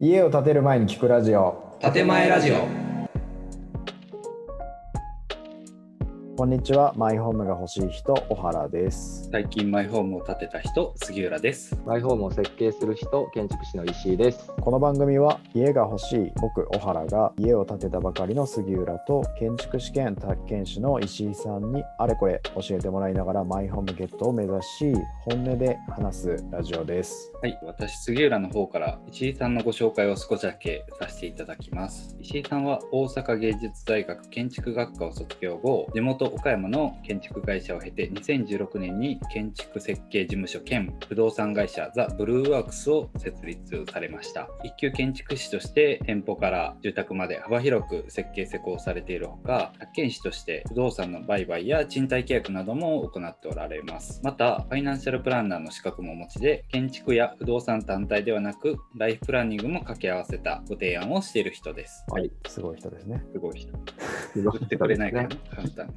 家を建てる前に聞くラジオ。建前ラジオ。こんにちは。マイホームが欲しい人小原です。最近マイホームを建てた人杉浦です。マイホームを設計する人、建築士の石井です。この番組は家が欲しい僕小原が家を建てたばかりの杉浦と建築試験宅建士の石井さんにあれこれ教えてもらいながらマイホームゲットを目指し本音で話すラジオです。はい。私杉浦の方から石井さんのご紹介を少しだけさせていただきます。石井さんは大阪芸術大学建築学科を卒業後地元岡山の建築会社を経て2016年に建築設計事務所兼不動産会社ザ・ブルーワークスを設立されました。一級建築士として店舗から住宅まで幅広く設計施工されているほか宅建士として不動産の売買や賃貸契約なども行っておられます。またファイナンシャルプランナーの資格もお持ちで建築や不動産単体ではなくライフプランニングも掛け合わせたご提案をしている人です。はい。すごい人ですね。すごい人。言ってくれないからね。簡単に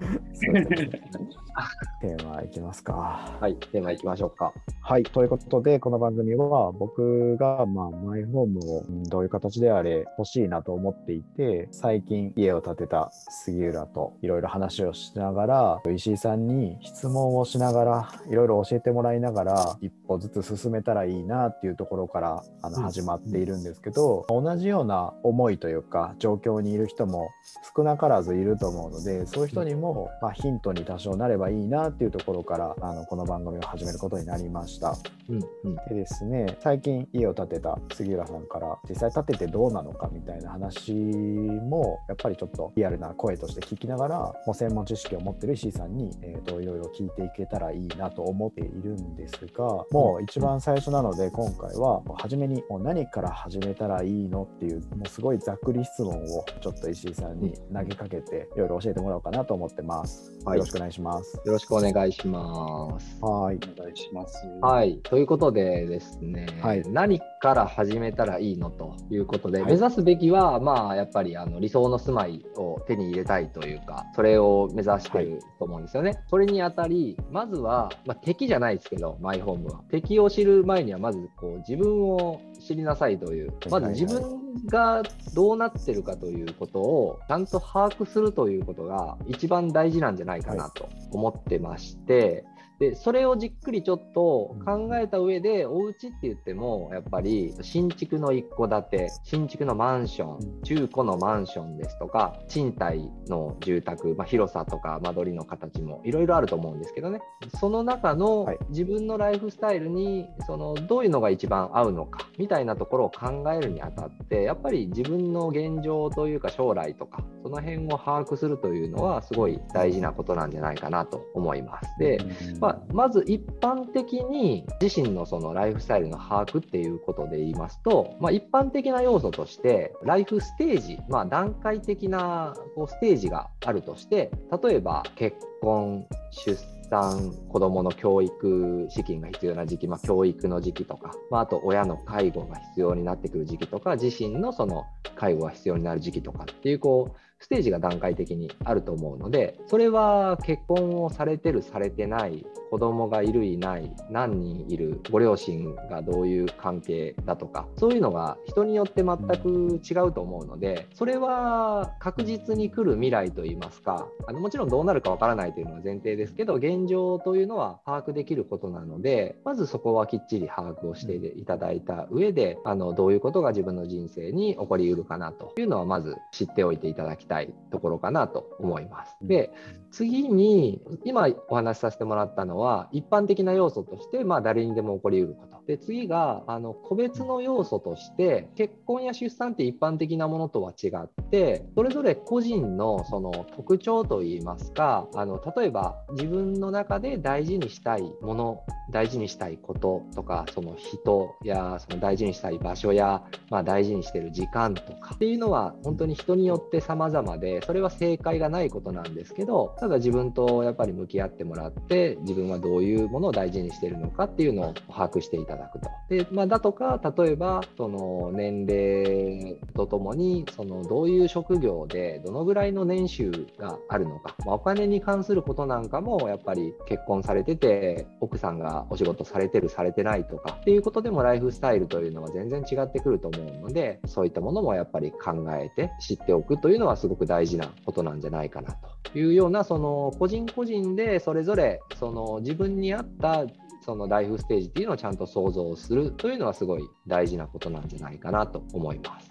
テーマいきますかはい。テーマいきましょうか。はい、ということで、この番組は僕が、まあ、マイホームをうんどういう形であれ欲しいなと思っていて、最近家を建てた杉浦といろいろ話をしながら、石井さんに質問をしながら、いろいろ教えてもらいながら、一歩ずつ進めたらいいなっていうところからあのうん始まっているんですけど、同じような思いというか、状況にいる人も少なからずいると思うので、そういう人にも、まあ、ヒントに多少なればいいなっていうところから、あのこの番組を始めることになりました。うんうん。でですね、最近家を建てた杉浦さんから実際建ててどうなのかみたいな話もやっぱりちょっとリアルな声として聞きながらもう専門知識を持ってる石井さんに、えー、といろいろ聞いていけたらいいなと思っているんですがもう一番最初なので今回は初めにもう何から始めたらいいのっていうもうすごいざっくり質問をちょっと石井さんに投げかけていろいろ教えてもらおうかなと思ってます。はいよろしくお願いします。よろしくお願いします。はい。お願いしますはい。ということでですね、はい何から始めたらいいのということで、はい目指すべきは、まあ、やっぱりあの理想の住まいを手に入れたいというか、それを目指してると思うんですよね。それにあたり、まずは、まあ、敵じゃないですけど、マイホームは。敵を知る前には、まずこう自分を知りなさいという、まず自分がどうなってるかということをちゃんと把握するということが一番大事なんじゃないかなと思ってまして、でそれをじっくりちょっと考えた上で、お家って言ってもやっぱり新築の一戸建て新築のマンション中古のマンションですとか賃貸の住宅、まあ、広さとか間取りの形もいろいろあると思うんですけどね。その中のはい。自分のライフスタイルにそのどういうのが一番合うのかみたいなところを考えるにあたってやっぱり自分の現状というか将来とかその辺を把握するというのはすごい大事なことなんじゃないかなと思います。で、まあ、まず一般的に自身のそのライフスタイルの把握っていうことで言いますと、まあ、一般的な要素としてライフステージ、まあ、段階的なこうステージがあるとして例えば結婚出産子どもの教育資金が必要な時期、まあ、教育の時期とか、まあ、あと親の介護が必要になってくる時期とか自身のその介護が必要になる時期とかっていうこうステージが段階的にあると思うのでそれは結婚をされてるされてない子供がいるいない何人いるご両親がどういう関係だとかそういうのが人によって全く違うと思うのでそれは確実に来る未来といいますかあのもちろんどうなるかわからないというのは前提ですけど現状というのは把握できることなのでまずそこはきっちり把握をしていただいた上であのどういうことが自分の人生に起こりうるかなというのはまず知っておいていただきたい。ところかなと思います。で次に今お話しさせてもらったのは一般的な要素として、まあ、誰にでも起こりうることで次があの個別の要素として結婚や出産って一般的なものとは違ってそれぞれ個人のその特徴といいますかあの例えば自分の中で大事にしたいもの大事にしたいこととかその人やその大事にしたい場所や、まあ、大事にしてる時間とかっていうのは本当に人によって様々でそれは正解がないことなんですけどただ自分とやっぱり向き合ってもらって自分はどういうものを大事にしてるのかっていうのを把握していたただくと。でまあ、だとか例えばその年齢とともにそのどういう職業でどのぐらいの年収があるのか、まあ、お金に関することなんかもやっぱり結婚されてて奥さんがお仕事されてるされてないとかっていうことでもライフスタイルというのは全然違ってくると思うのでそういったものもやっぱり考えて知っておくというのはすごく大事なことなんじゃないかなというようなその個人個人でそれぞれその自分に合ったそのライフステージっていうのをちゃんと想像するというのはすごい大事なことなんじゃないかなと思います。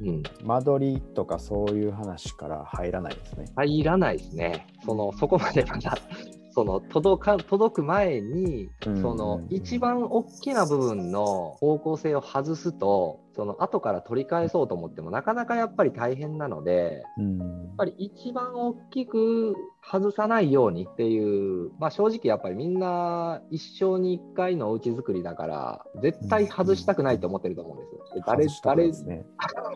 うん、間取りとかそういう話から入らないですね。入らないですね。そのそこまでまだ その届か届く前に、うんその一番大きな部分の方向性を外すと、その後から取り返そうと思ってもなかなかやっぱり大変なので、うんやっぱり一番大きく外さないようにっていう、まあ、正直やっぱりみんな一生に一回のお家作りだから絶対外したくないと思ってると思うんですよ。で誰外しね。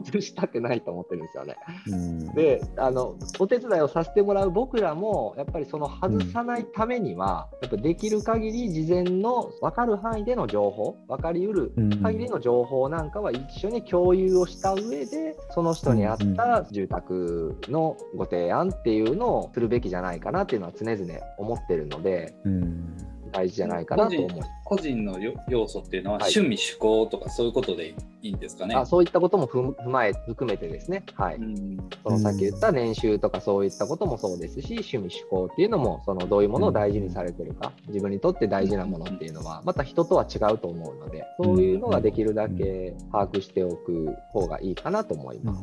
外したくないと思ってるんですよね。うんであのお手伝いをさせてもらう僕らもやっぱりその外さないためには、やっぱできる限り事前の分かる範囲での情報分かりうるうん限りの情報なんかは一緒に共有をした上でその人に合った住宅のご提案っていうのをするべきじゃないかなっていうのは常々思ってるのでうん大事じゃないかなと思います。個人のよ要素っていうのは、はい趣味趣向とかそういうことでいいんですかね。あそういったこともふ踏まえ含めてですね、はい、うんそのさっき言った年収とかそういったこともそうですし、趣味趣向っていうのも、そのどういうものを大事にされてるか、自分にとって大事なものっていうのは、また人とは違うと思うので、そういうのができるだけ把握しておく方がいいかなと思います。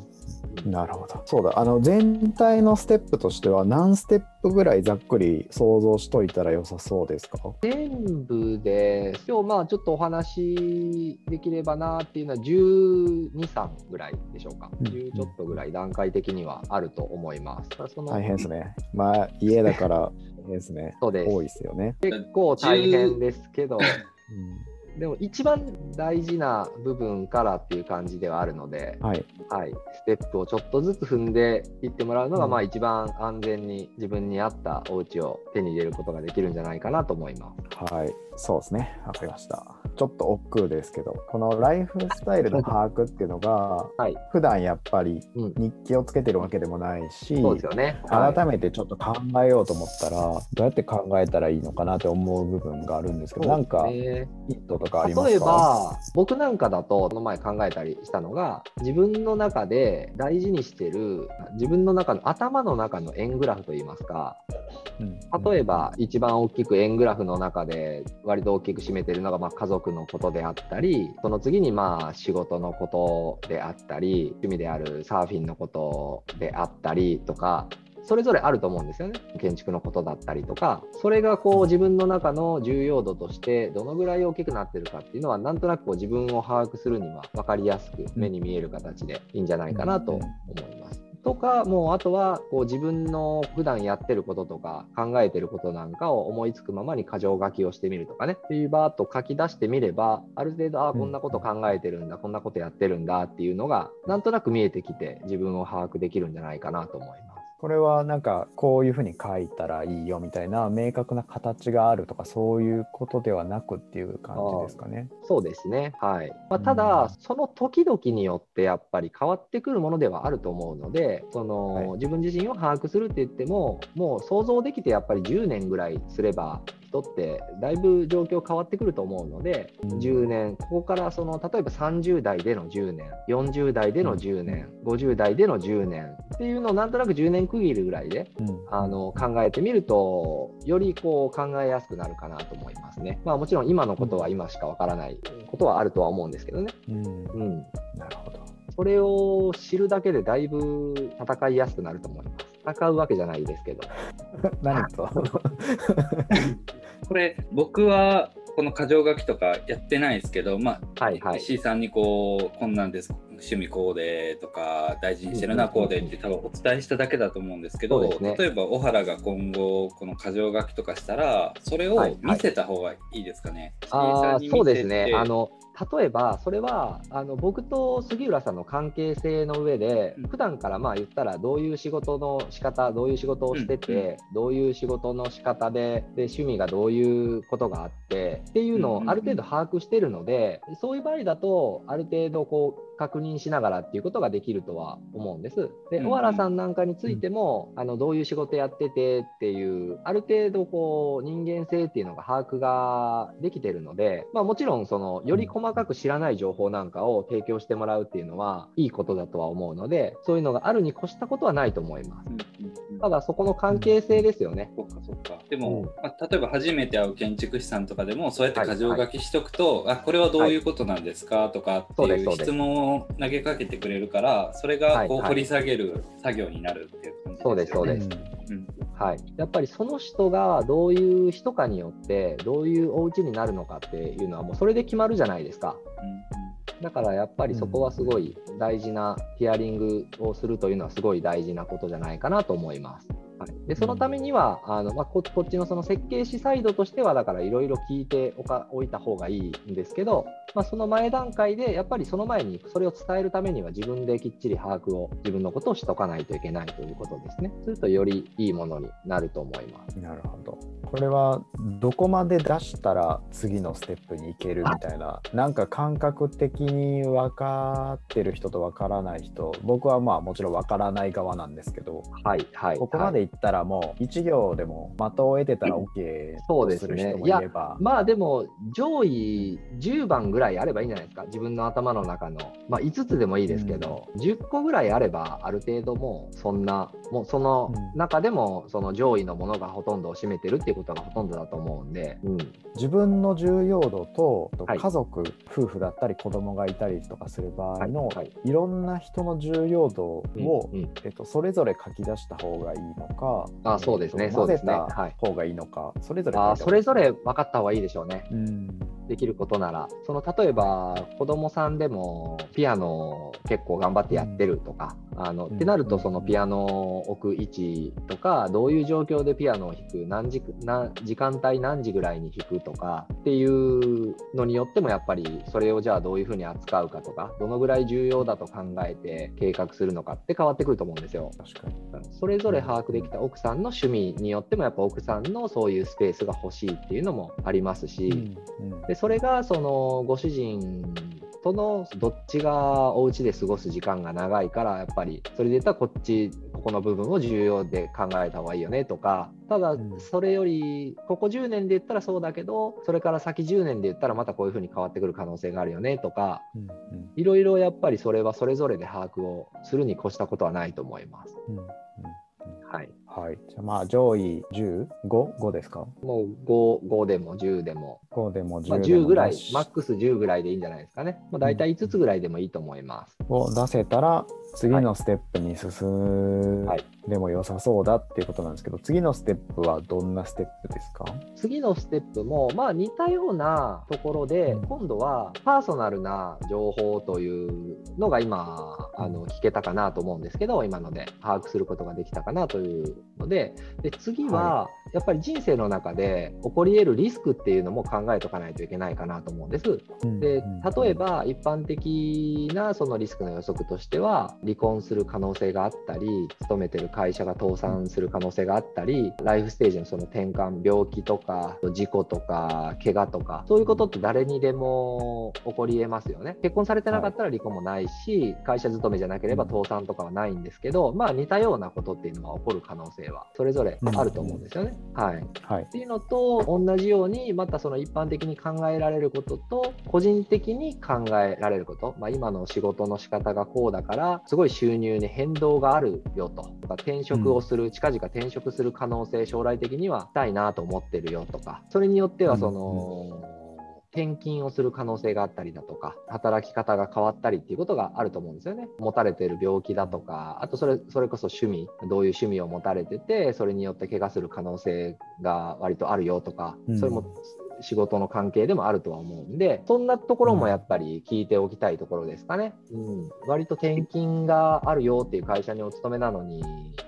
なるほど。そうだ。あの全体のステップとしては何ステップぐらいざっくり想像しといたら良さそうですか？全部で、今日まあちょっとお話できればなっていうのは12、3ぐらいでしょうか。うん10ちょっとぐらい段階的にはあると思います。ただその大変ですね。まあ家だからですね。そうです多いですよね。結構大変ですけど、うん でも一番大事な部分からっていう感じではあるので、はい。はい、ステップをちょっとずつ踏んでいってもらうのが、うんまあ一番安全に自分に合ったお家を手に入れることができるんじゃないかなと思います。はい。そうですね。わかりました。ちょっと億劫ですけど、このライフスタイルの把握っていうのが、はい、普段やっぱりうん。日記をつけてるわけでもないし、そうですよね。はい。改めてちょっと考えようと思ったら、どうやって考えたらいいのかなって思う部分があるんですけど、なんかヒントとかありますか？例えば僕なんかだとこの前考えたりしたのが自分の中で大事にしてる自分の中の頭の中の円グラフといいますかうん。例えば一番大きく円グラフの中で割と大きく占めているのがまあ家族のことであったりその次にまあ仕事のことであったり趣味であるサーフィンのことであったりとかそれぞれあると思うんですよね。建築のことだったりとか。それがこう自分の中の重要度としてどのぐらい大きくなってるかっていうのはなんとなくこう自分を把握するには分かりやすく目に見える形でいいんじゃないかなと思います。とかもうあとはこう自分の普段やってることとか考えてることなんかを思いつくままに箇条書きをしてみるとかねっていうバーッと書き出してみればある程度ああこんなこと考えてるんだ、こんなことやってるんだっていうのがなんとなく見えてきて自分を把握できるんじゃないかなと思います。これはなんかこういうふうに書いたらいいよみたいな明確な形があるとかそういうことではなくっていう感じですかね。そうですね。はい。まあ、うんただ、その時々によってやっぱり変わってくるものではあると思うので、その、はい自分自身を把握するって言っても、もう想像できてやっぱり10年ぐらいすれば、人ってだいぶ状況変わってくると思うので、うん10年、ここからその例えば30代での10年、40代での10年、50代での10年っていうのをなんとなく10年区切るぐらいでうんあの考えてみると、よりこう考えやすくなるかなと思いますね。まあもちろん今のことは今しかわからないことはあるとは思うんですけどね。うんうん。なるほど。それを知るだけでだいぶ戦いやすくなると思います。戦うわけじゃないですけど。何と？これ僕はこの箇条書きとかやってないですけど、まあはいはい。石井さんにこうこんなんです趣味こうでとか大事にしてるなこうでって多分お伝えしただけだと思うんですけどね。例えば小原が今後この箇条書きとかしたらそれをはいはい。見せた方がいいですかね？ああ石井さんに見せて。そうですね。あの例えばそれはあの僕と杉浦さんの関係性の上で、うん。普段からまあ言ったらどういう仕事の仕方どういう仕事をしてて、うんうん。どういう仕事の仕方でで趣味がどういうことがあってっていうのをある程度把握してるので、そういう場合だと、ある程度こう確認しながらっていうことができるとは思うんです。で、小原さんなんかについても、あのどういう仕事やっててっていう、ある程度こう人間性っていうのが把握ができてるので、まあ、もちろんそのより細かく知らない情報なんかを提供してもらうっていうのはいいことだとは思うので、そういうのがあるに越したことはないと思います。ただそこの関係性ですよね。そっかそっか。でも、うん、まあ、例えば初めて会う建築士さんとかでもそうやって箇条書きしとくと、はいはい、あこれはどういうことなんですか、とかっていう質問を投げかけてくれるからそれがこう掘り下げる作業になるっていう感じですね。そうですそうです。うん、はい、やっぱりその人がどういう人かによってどういうお家になるのかっていうのはもうそれで決まるじゃないですか。うんだからやっぱりそこはすごい大事なヒアリングをするというのはすごい大事なことじゃないかなと思います。はい、でそのためには、あのまあ、こっちのその設計士サイドとしては、だからいろいろ聞いておかおいた方がいいんですけど、まあ、その前段階で、やっぱりその前にそれを伝えるためには、自分できっちり把握を、自分のことをしとかないといけないということですね。すると、よりいいものになると思います。なるほど。これはどこまで出したら次のステップに行けるみたいな、なんか感覚的に分かってる人と分からない人、僕はまあもちろん分からない側なんですけど、はいはい、ここまでったらもう1行でも的を得てたら OK とする人もいれば、ね、まあでも上位10番ぐらいあればいいんじゃないですか。自分の頭の中の、まあ、5つでもいいですけど、うん、10個ぐらいあればある程度もうそんなもうその中でもその上位のものがほとんどを占めてるっていうことがほとんどだと思うんで、うん、自分の重要度と家族、はい、夫婦だったり子供がいたりとかする場合の、はいはい、いろんな人の重要度を、うんうん、えっと、それぞれ書き出した方がいいのかあそうですね、そうですね。方がいいのか、それぞれあそれぞれ分かった方がいいでしょうね。うん。できることなら、その例えば子供さんでもピアノ結構頑張ってやってるとか、うん、あの、ってなるとそのピアノを置く位置とか、どういう状況でピアノを弾く、何時何時間帯何時ぐらいに弾くとかっていうのによってもやっぱりそれをじゃあどういうふうに扱うかとか、どのぐらい重要だと考えて計画するのかって変わってくると思うんですよ。確かにそれぞれ把握できた奥さんの趣味によってもやっぱ奥さんのそういうスペースが欲しいっていうのもありますし、うんうん、でそれがそのご主人とのどっちがお家で過ごす時間が長いからやっぱりそれで言ったらこっちここの部分を重要で考えた方がいいよねとかただそれよりここ10年で言ったらそうだけどそれから先10年で言ったらまたこういうふうに変わってくる可能性があるよねとかいろいろやっぱりそれはそれぞれで把握をするに越したことはないと思います。うんはい。はい。じゃあまあ上位 10?5? 5ですか？もう 5, 5でも10でも。5でも10でも。まあ、10ぐらい、マックス10ぐらいでいいんじゃないですかね。まあ、大体5つぐらいでもいいと思います。を出せたら次のステップに進む、はい、でも良さそうだっていうことなんですけど、次のステップはどんなステップですか？次のステップも、まあ、似たようなところで、うん、今度はパーソナルな情報というのが今、あの聞けたかなと思うんですけど、今ので把握することができたかなというので、で次は、やっぱり人生の中で起こり得るリスクっていうのも考えておかないといけないかなと思うんです。で例えば一般的なそのリスクの予測としては離婚する可能性があったり勤めてる会社が倒産する可能性があったりライフステージのその転換病気とか事故とか怪我とかそういうことって誰にでも起こり得ますよね。結婚されてなかったら離婚もないし、会社勤めじゃなければ倒産とかはないんですけど、まあ似たようなことっていうのは起こる可能性はそれぞれあると思うんですよね。はい、はい、っていうのと同じようにまたその一般的に考えられることと個人的に考えられること、まあ、今の仕事の仕方がこうだからすごい収入に変動があるよと。か転職をする、うん、近々転職する可能性将来的にはしたいなと思ってるよとか。それによってはその、うん転勤をする可能性があったりだとか、働き方が変わったりっていうことがあると思うんですよね。持たれている病気だとか、あとそれそれこそ趣味、どういう趣味を持たれてて、それによって怪我する可能性が割とあるよとか、それも仕事の関係でもあるとは思うんで、そんなところもやっぱり聞いておきたいところですかね。うん、割と転勤があるよっていう会社にお勤めなのに、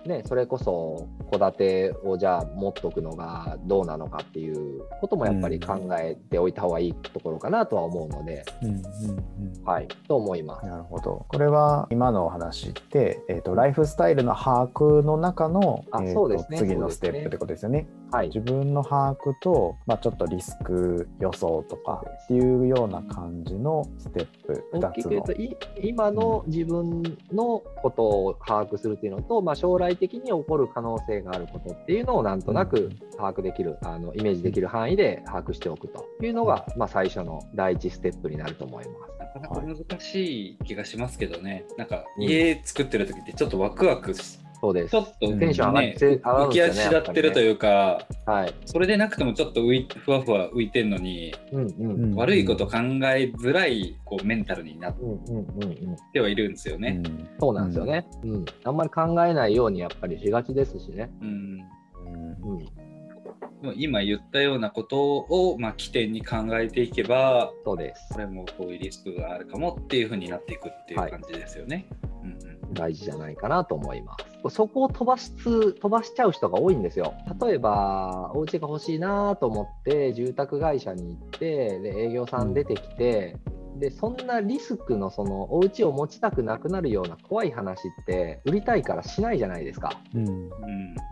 ね、それこそ戸建てをじゃあ持っとくのがどうなのかっていうこともやっぱり考えておいた方がいいところかなとは思うので、うんうんうん、はい、と思います。なるほど。これは今のお話って、えーと、ライフスタイルの把握の中の、えーと、ね、次のステップってことですよね。はい。自分の把握と、まあ、ちょっとリスク予想とかっていうような感じのステップ大2つのきく言うと、い今の自分のことを把握するっていうのと、まあ、将来的に起こる可能性があることっていうのをなんとなく把握できる、あのイメージできる範囲で把握しておくというのが、まあ、最初の第一ステップになると思います。なかなか難しい気がしますけどね。なんかうん。家作ってる時ってちょっとワクワクし、そうですちょっとテンション上がっねて上がるん浮きですよね足立ってるというか、はい。それでなくてもちょっと浮いふわふわ浮いてんのに、うんうん。うん悪いこと考えづらいこうメンタルになっうんうんうんうん。てはいるんですよね。うんそうなんですよね。うん。あんまり考えないようにやっぱりしがちですしね。うんうん今言ったようなことを、まあ、起点に考えていけば、そうですこ。れもこういうリスクがあるかもっていうふうになっていくっていうはい感じですよね。うんうん大事じゃないかなと思います。そこを飛ばしつ飛ばしちゃう人が多いんですよ。例えば、お家が欲しいなと思って、住宅会社に行って、で営業さん出てきて、でそんなリスクのそのお家を持ちたくなくなるような怖い話って売りたいからしないじゃないですか。うんうん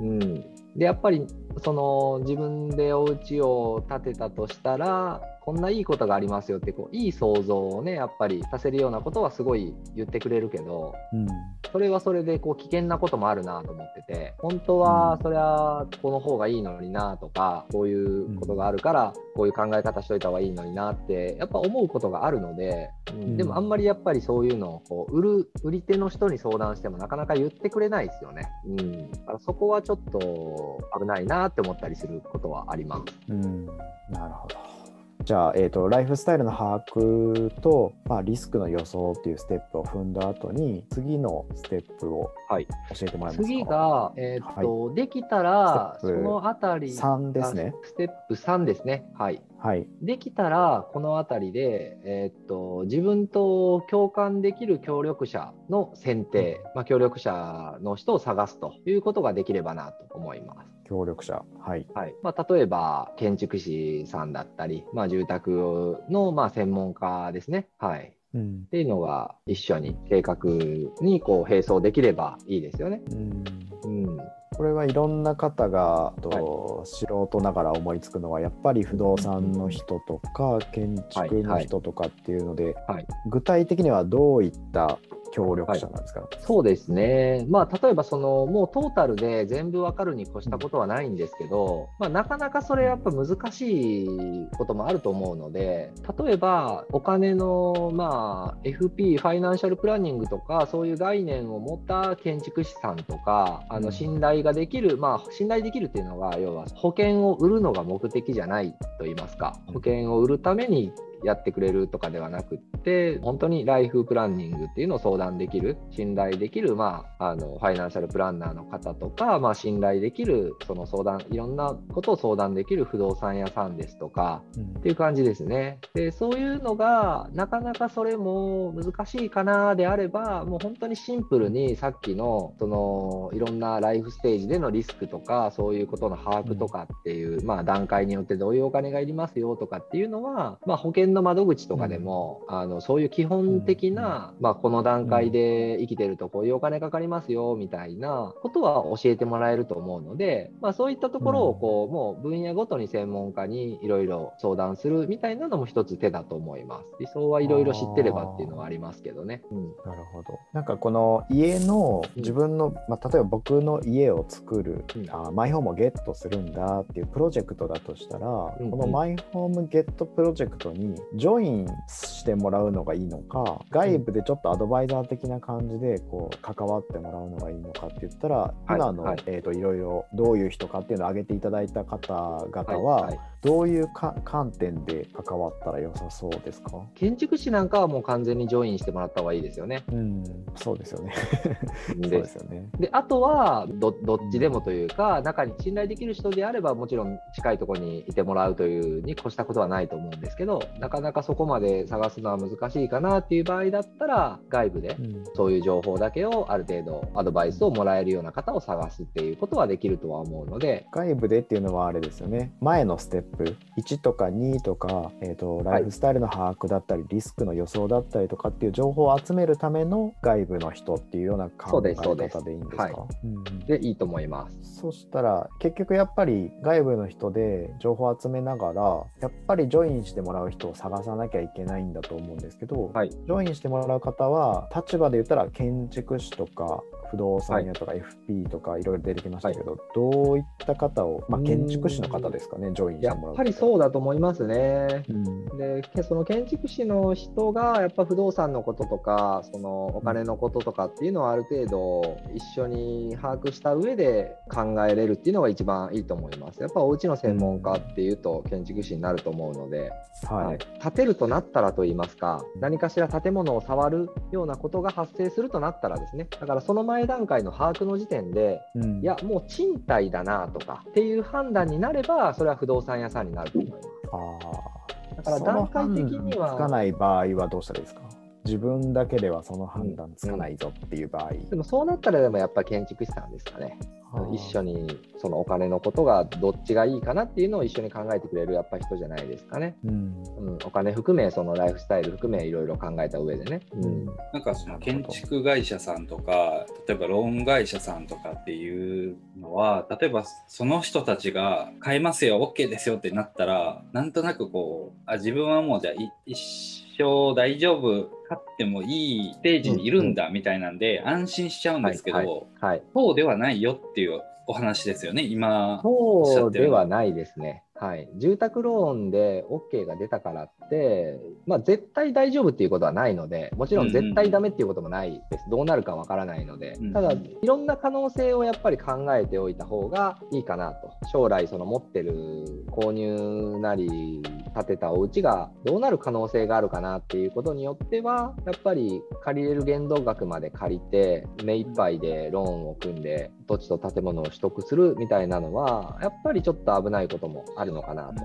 うん、でやっぱりその自分でお家を建てたとしたらこんないいことがありますよってこういい想像をねやっぱりさせるようなことはすごい言ってくれるけどうんそれはそれでこう危険なこともあるなと思ってて本当はそれはこの方がいいのになとかこういうことがあるからこういう考え方しといた方がいいのになってやっぱ思うことがあるので、うんうんでもあんまりやっぱりそういうのをこう売る売り手の人に相談してもなかなか言ってくれないですよね。うん、だからそこはちょっと危ないなって思ったりすることはあります。うんなるほど。じゃあ、えーと、ライフスタイルの把握と、まあ、リスクの予想っていうステップを踏んだ後に次のステップをはい、教えてもらえますか？次が、えーっとできたらそのあたり3ですね。ステップ3ですね。はいはい。できたら、この辺りで、えーっと、自分と共感できる協力者の選定、まあ、協力者の人を探すということができればなと思います。協力者。はい。はいまあ、例えば、建築士さんだったり、まあ、住宅のまあ専門家ですね。はい。うんっていうのが一緒に正確にこう並走できればいいですよね。うんうん。これはいろんな方がと、素人ながら思いつくのはやっぱり不動産の人とか建築の人とかっていうので、はい具体的にはどういった協力者なんですか、そうですね、まあ、例えばそのもうトータルで全部わかるに越したことはないんですけど、まあ、なかなかそれやっぱ難しいこともあると思うので例えばお金の、まあ、FP ファイナンシャルプランニングとかそういう概念を持った建築士さんとかあのうん。信頼ができる、まあ、信頼できるっていうのは要は保険を売るのが目的じゃないと言いますか。保険を売るためにやってくれるとかではなくって本当にライフプランニングっていうのを相談できる信頼できる、まあ、あのファイナンシャルプランナーの方とか、まあ、信頼できるその相談いろんなことを相談できる不動産屋さんですとかうん。っていう感じですね。でそういうのがなかなかそれも難しいかなであればもう本当にシンプルにさっきのそのいろんなライフステージでのリスクとかそういうことの把握とかっていう、まあ、段階によってどういうお金がいりますよとかっていうのは、まあ、保険の窓口とかでも、あのそういう基本的な、まあ、この段階で生きてるとこういうお金かかりますよみたいなことは教えてもらえると思うので、まあ、そういったところをこう、もう分野ごとに専門家にいろいろ相談するみたいなのも一つ手だと思います。理想はいろいろ知ってればっていうのはありますけどね。うん。なるほど。なんかこの家の自分の、まあ、例えば僕の家を作る、うん。あマイホームをゲットするんだっていうプロジェクトだとしたら、うん。このマイホームゲットプロジェクトにジョインしてもらうのがいいのか外部でちょっとアドバイザー的な感じでこう関わってもらうのがいいのかって言ったら、はい今の、はい。えー、といろいろどういう人かっていうのを挙げていただいた方々は、はいはいどういうか観点で関わったら良さそうですか？建築士なんかはもう完全にジョインしてもらった方がいいですよね。うん、そうですよね。そうでですよね。であとはどどっちでもというか中に信頼できる人であればもちろん近いところにいてもらうというに越したことはないと思うんですけどななかなかそこまで探すのは難しいかなっていう場合だったら、外部でうんそういう情報だけをある程度アドバイスをもらえるような方を探すっていうことはできるとは思うので、外部でっていうのはあれですよね前のステップ1とか2とか、えー、とライフスタイルの把握だったり、リスクの予想だったりとかっていう情報を集めるための外部の人っていうような考え方でいいんですか？はいうんうん。でいいと思います。そしたら結局やっぱり外部の人で情報を集めながらやっぱりジョインしてもらう人を探さなきゃいけないんだと思うんですけど、はい。ジョインしてもらう方は立場で言ったら建築士とか不動産屋とか FP とかいろいろ出てきましたけど、どういった方を、まあ、建築士の方ですかねジョインしてやも。らうっぱりそうだと思いますね。うん。でけその建築士の人がやっぱ不動産のこととかそのお金のこととかっていうのはある程度一緒に把握した上で考えれるっていうのが一番いいと思います。やっぱお家の専門家っていうと建築士になると思うので、はい、はい。建てるとなったらと言いますか何かしら建物を触るようなことが発生するとなったらですね。だからその前段階の把握の時点でうん。いやもう賃貸だなとかっていう判断になればそれは不動産屋さんになると思います。あだから段階的にはつかない場合はどうしたらいいですか？自分だけではその判断つかないぞっていう場合、でもそうなったらでもやっぱ建築士さんですかね。はあ一緒にそのお金のことがどっちがいいかなっていうのを一緒に考えてくれるやっぱ人じゃないですかね。うんうん、お金含めそのライフスタイル含めいろいろ考えた上でね。うんなんかその建築会社さんとか例えばローン会社さんとかっていうのは例えばその人たちが買えますよ OK ですよってなったらなんとなくこうあ自分はもうじゃあい一生大丈夫買ってもいいステージにいるんだみたいなんで安心しちゃうんですけど、はいはい、そうではないよっていうお話ですよね今そうではないですね。はい、住宅ローンで OK が出たからって、まあ、絶対大丈夫っていうことはないので、もちろん絶対ダメっていうこともないです。どうなるかわからないのでうん、ただ、いろんな可能性をやっぱり考えておいた方がいいかなと。将来、その持ってる購入なり、建てたお家がどうなる可能性があるかなっていうことによっては、やっぱり借りれる限度額まで借りて、目いっぱいでローンを組んで、土地と建物を取得するみたいなのは、やっぱりちょっと危ないこともあるのかなと。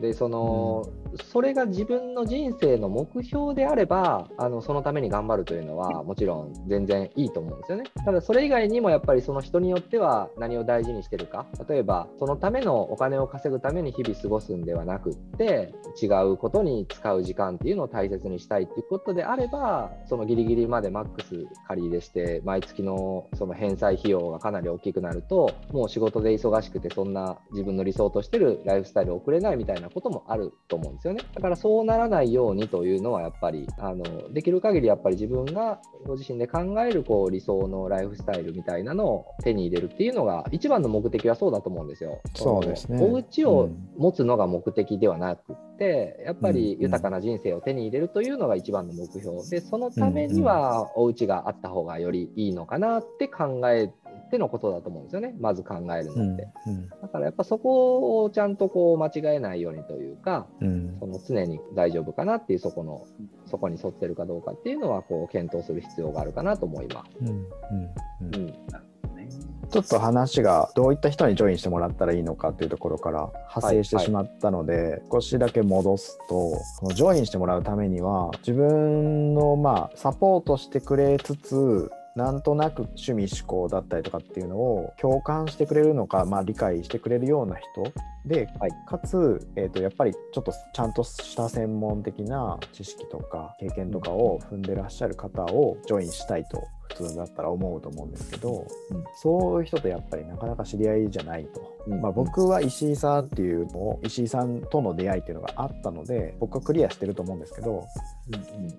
でその、それが自分の人生の目標であればあのそのために頑張るというのはもちろん全然いいと思うんですよね。ただそれ以外にもやっぱりその人によっては何を大事にしてるか。例えばそのためのお金を稼ぐために日々過ごすんではなくって違うことに使う時間っていうのを大切にしたいっていうことであればそのギリギリまでマックス借り入れして毎月のその返済費用がかなり大きくなるともう仕事で忙しくてそんな自分の理想としてるライフスタイルを送れないみたいなこともあると思うんですよね。だからそうならないようにというのはやっぱりあのできる限りやっぱり自分がご自身で考えるこう理想のライフスタイルみたいなのを手に入れるっていうのが一番の目的はそうだと思うんですよ。そうですねお家を持つのが目的ではなくってやっぱり豊かな人生を手に入れるというのが一番の目標でそのためにはお家があった方がよりいいのかなって考えてのことだと思うんですよね。まず考えるのって。うんだからやっぱそこをちゃんとこう間違えないようにというか、うん。その常に大丈夫かなっていうそこの、そこに沿ってるかどうかっていうのはこう検討する必要があるかなと思います。うんうんうん。うん、ねちょっと話がどういった人にジョインしてもらったらいいのかっていうところから派生してはいしまったので、少しだけ戻すとこのジョインしてもらうためには自分のまあサポートしてくれつつなんとなく趣味思考だったりとかっていうのを共感してくれるのか、まあ、理解してくれるような人で、はい。かつ、えー、とやっぱりちょっとちゃんとした専門的な知識とか経験とかを踏んでらっしゃる方をジョインしたいと普通だったら思うと思うんですけど、うん。そういう人とやっぱりなかなか知り合いじゃないと。うんまあ、僕は石井さんっていうのを石井さんとの出会いっていうのがあったので僕はクリアしてると思うんですけど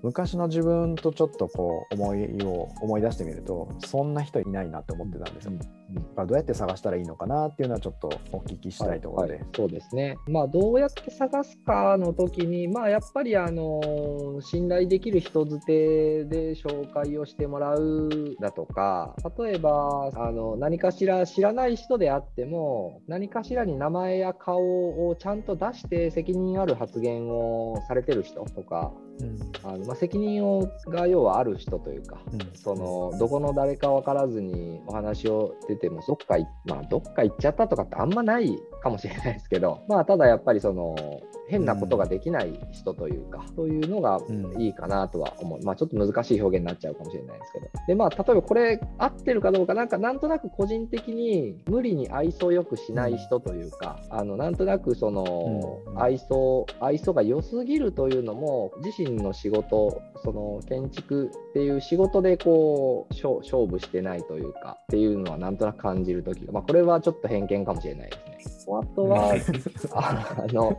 昔の自分とちょっとこう思いを思い出してみるとそんな人いないなって思ってたんですよ。うん。だからどうやって探したらいいのかなっていうのはちょっとお聞きしたいところで。はいはい。そうですね、まあ、どうやって探すかの時に、まあ、やっぱりあの信頼できる人づてで紹介をしてもらうだとか、例えばあの何かしら知らない人であっても、何かしらに名前や顔をちゃんと出して責任ある発言をされてる人とか、あのまあ、責任をが要はある人というか、うん。そのどこの誰か分からずにお話を出てもどっかい、まあ、どっか行っちゃったとかってあんまないかもしれないですけど、まあ、ただやっぱりその変なことができない人というか、そういうのがうん。いいかなとは思う、まあ、ちょっと難しい表現になっちゃうかもしれないですけど、でまあ、例えばこれ、合ってるかどうか、なんかなんとなく個人的に無理に愛想よくしない人というか、あのなんとなくそのうん。愛想愛想が良すぎるというのも、自身の仕事、その建築っていう仕事でこう勝負してないというか、っていうのはなんとなく感じる時が、まあ、これはちょっと偏見かもしれないですね。あとは、ああの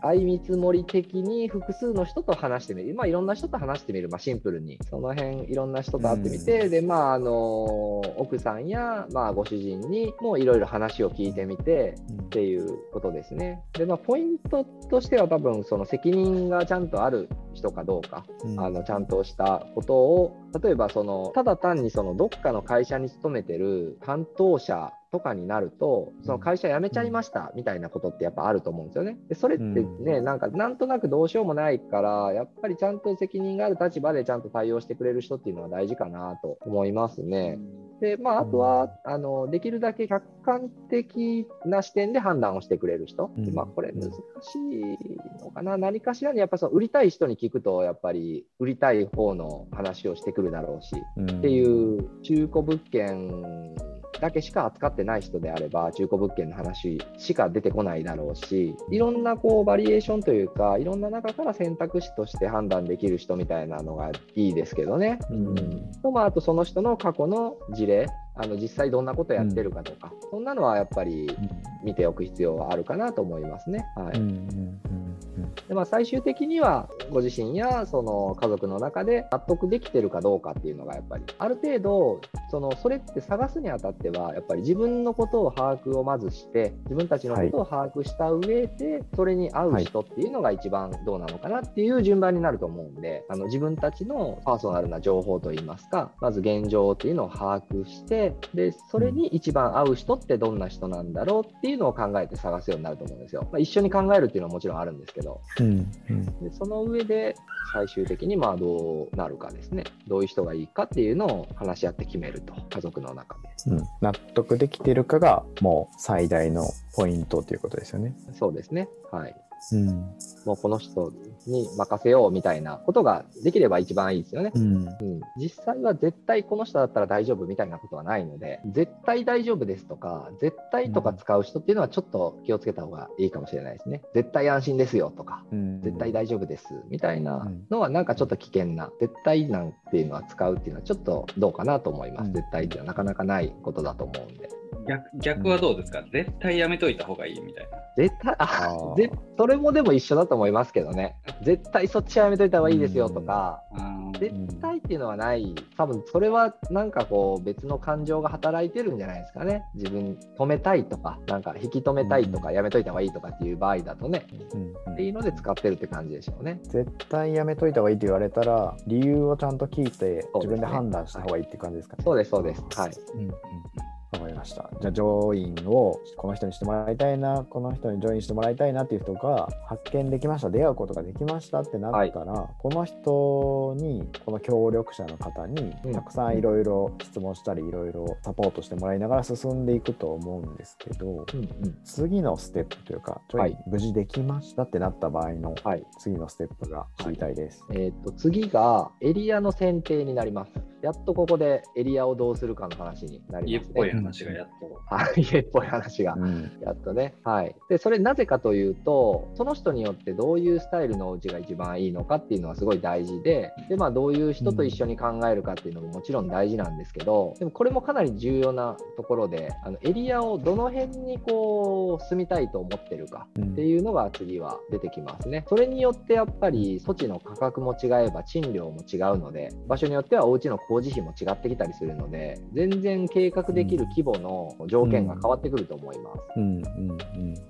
相見積もり的に複数の人と話してみる、まあ、いろんな人と話してみる、まあ、シンプルに、その辺いろんな人と会ってみて、うん。でまあ、あの奥さんや、まあ、ご主人にもいろいろ話を聞いてみてっていうことですね。で、まあ、ポイントとしては、多分その責任がちゃんとある人かどうか、うん。あのちゃんとしたことを、例えばそのただ単にそのどっかの会社に勤めてる担当者とかになると、その会社辞めちゃいましたみたいなことってやっぱあると思うんですよね。でそれってね、うんなんかなんとなくどうしようもないから、やっぱりちゃんと責任がある立場でちゃんと対応してくれる人っていうのは大事かなと思いますね。で、まあ、あとは、あの、できるだけ客観的な視点で判断をしてくれる人。うんでまあ、これ難しいのかな。何かしらに、やっぱその売りたい人に聞くと、やっぱり売りたい方の話をしてくるだろうし、うんっていう中古物件だけしか扱ってない人であれば中古物件の話しか出てこないだろうしいろんなこうバリエーションというかいろんな中から選択肢として判断できる人みたいなのがいいですけどね。うんとまあ、あとその人の過去の事例あの実際どんなことやってるかとか、そんなのはやっぱり見ておく必要はあるかなと思いますね。はい。うんうんうん。でまあ、最終的にはご自身やその家族の中で納得できてるかどうかっていうのがやっぱりある程度そのそれって探すにあたってはやっぱり自分のことを把握をまずして自分たちのことを把握した上でそれに合う人っていうのが一番どうなのかなっていう順番になると思うんであの自分たちのパーソナルな情報といいますかまず現状っていうのを把握してでそれに一番合う人ってどんな人なんだろうっていうのを考えて探すようになると思うんですよ。まあ、一緒に考えるっていうのはもちろんあるんですけど。うんうんでその上で最終的にまあどうなるかですね。どういう人がいいかっていうのを話し合って決めると。家族の中で。うん。納得できてるかがもう最大のポイントということですよね。そうですね。はいうん。もうこの人に任せようみたいなことができれば一番いいですよね。うん。うん、実際は絶対この人だったら大丈夫みたいなことはないので絶対大丈夫ですとか絶対とか使う人っていうのはちょっと気をつけた方がいいかもしれないですね。絶対安心ですよとかうん。絶対大丈夫ですみたいなのはなんかちょっと危険な、絶対なんていうのは使うっていうのはちょっとどうかなと思います、うん。絶対っていうのはなかなかないことだと思うんで。逆逆はどうですか、絶対やめといた方がいいみたいな。絶対あぜそれもでも一緒だと思いますけどね、絶対そっちはやめといた方がいいですよとか、絶対っていうのはない、多分それはなんかこう別の感情が働いてるんじゃないですかね、自分止めたいとか、なんか引き止めたいとか、やめといた方がいいとかっていう場合だとね、うんっていうので使ってるって感じでしょうね。絶対やめといた方がいいって言われたら理由をちゃんと聞いて自分で判断した方がいいって感じですかね。そうです、そうです。はい。うんうんわかりました。じゃあ、ジョインをこの人にしてもらいたいな、この人にジョインしてもらいたいなっていう人が発見できました、出会うことができましたってなったら、この人に、この協力者の方にうん、たくさんいろいろ質問したり、いろいろサポートしてもらいながら進んでいくと思うんですけど、うんうん次のステップというか、ジョイン無事できましたってなった場合のはい次のステップが知りたいです。えー、と次がエリアの選定になります。やっとここでエリアをどうするかの話になり家っます、ね。ぽい話がやっと。はい、家っぽい話が。うんやっとね。はい。で、それなぜかというと、その人によってどういうスタイルのお家が一番いいのかっていうのはすごい大事で、で、まあ、どういう人と一緒に考えるかっていうのももちろん大事なんですけど、でもこれもかなり重要なところで、あのエリアをどの辺にこう住みたいと思ってるかうんっていうのが次は出てきますね。それによってやっぱり土地の価格も違えば賃料も違うので、場所によってはお家の工事費も違ってきたりするので、全然計画できる規模の条件が変わってくると思います。うんうんうん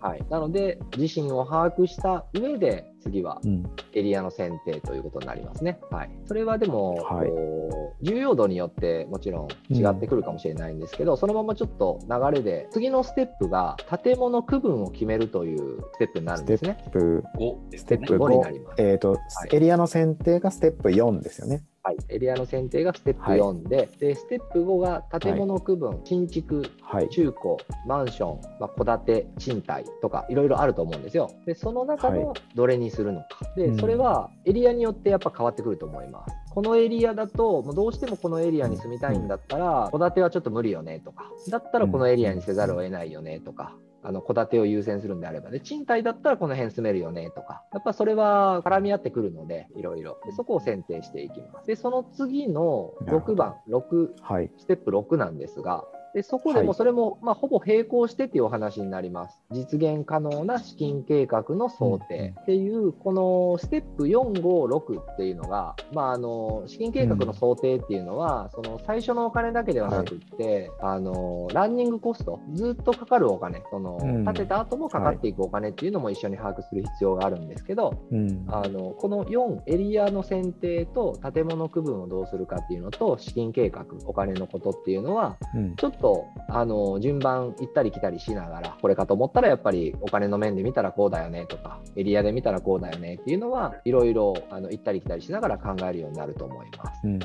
はい、なので、自身を把握した上で、次はうんエリアの選定ということになりますね。はい、それはでも、はい重要度によってもちろん違ってくるかもしれないんですけど、そのままちょっと流れで、次のステップが建物区分を決めるというステップになるステんですね。ップ5ですね。ステップ5に5なりますえっとエリアの選定がステップ4ですよね。はい、エリアの選定がステップ4で、でステップ5が建物区分、新築、はい。中古、マンション、まあ、戸建て、賃貸とかいろいろあると思うんですよ。で、その中はのどれにするのか。で、うんそれはエリアによってやっぱ変わってくると思います。このエリアだと、もうどうしてもこのエリアに住みたいんだったら、戸建てはちょっと無理よねとか、だったらこのエリアにせざるを得ないよねとか。あの戸建てを優先するんであればで賃貸だったらこの辺住めるよねとかやっぱそれは絡み合ってくるのでいろいろでそこを選定していきますでその次の6番6はい。ステップ6なんですが、でそこではい。もそれも、まあ、ほぼ並行してっていうお話になります。実現可能な資金計画の想定っていう、このステップ4、5、6っていうのが、まあ、あの資金計画の想定っていうのは、その最初のお金だけではなくって、あのランニングコスト、ずっとかかるお金、そのうん。建てた後もかかっていくお金っていうのも一緒に把握する必要があるんですけど、うん。あのこの4エリアの選定と建物区分をどうするかっていうのと資金計画お金のことっていうのはうん。ちょっとあの順番行ったり来たりしながらこれかと思ったらやっぱりお金の面で見たらこうだよねとかエリアで見たらこうだよねっていうのはいろいろあの行ったり来たりしながら考えるようになると思います。うんうんう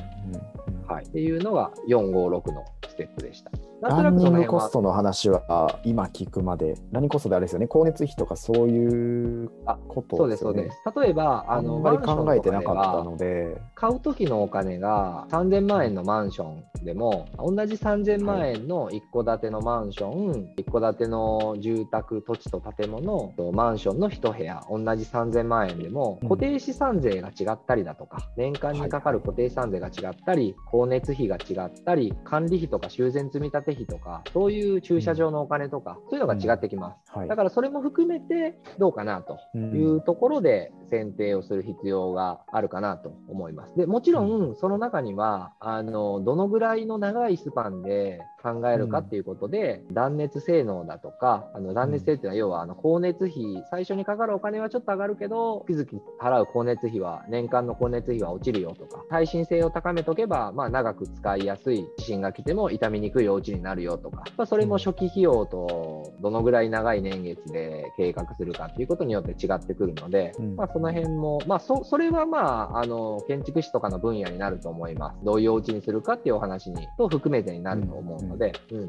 んはい、っていうのが456のステップでした。ランニングコストの話は今聞くまで、ランニングコストであれですよね、光熱費とかそういうあことそうです、そうです。例えば、ああのんまり考えてなかったので、買う時のお金が3000万円のマンションでも同じ3000万円の一戸建てのマンション、一戸建ての住宅土地と建物とマンションの一部屋同じ3000万円でもうん。固定資産税が違ったりだとか年間にかかる固定資産税が違ったり光熱費が違ったり管理費とか修繕積立費とかそういう駐車場のお金とかそういうのが違ってきます。はい。だからそれも含めてどうかなとうん。いうところで選定をする必要があるかなと思います。でもちろん。その中にはあのどのぐらいの長いスパンで考えるかっていうことで、断熱性能だとかあの断熱性っていうのは要はあの光熱費最初にかかるお金はちょっと上がるけど月々払う光熱費は年間の光熱費は落ちるよとか耐震性を高めとけば、まあ、長く使いやすい地震が来ても傷みにくいお家になるよとか、まあ、それも初期費用とどのぐらい長い年月で計画するかっていうことによって違ってくるので、うん。まあ、その辺も、まあ、そそれは、まあ、あの建築士とかの分野になると思います。どういうお家にするかっていうお話にと含めてになると思うので、うんうん。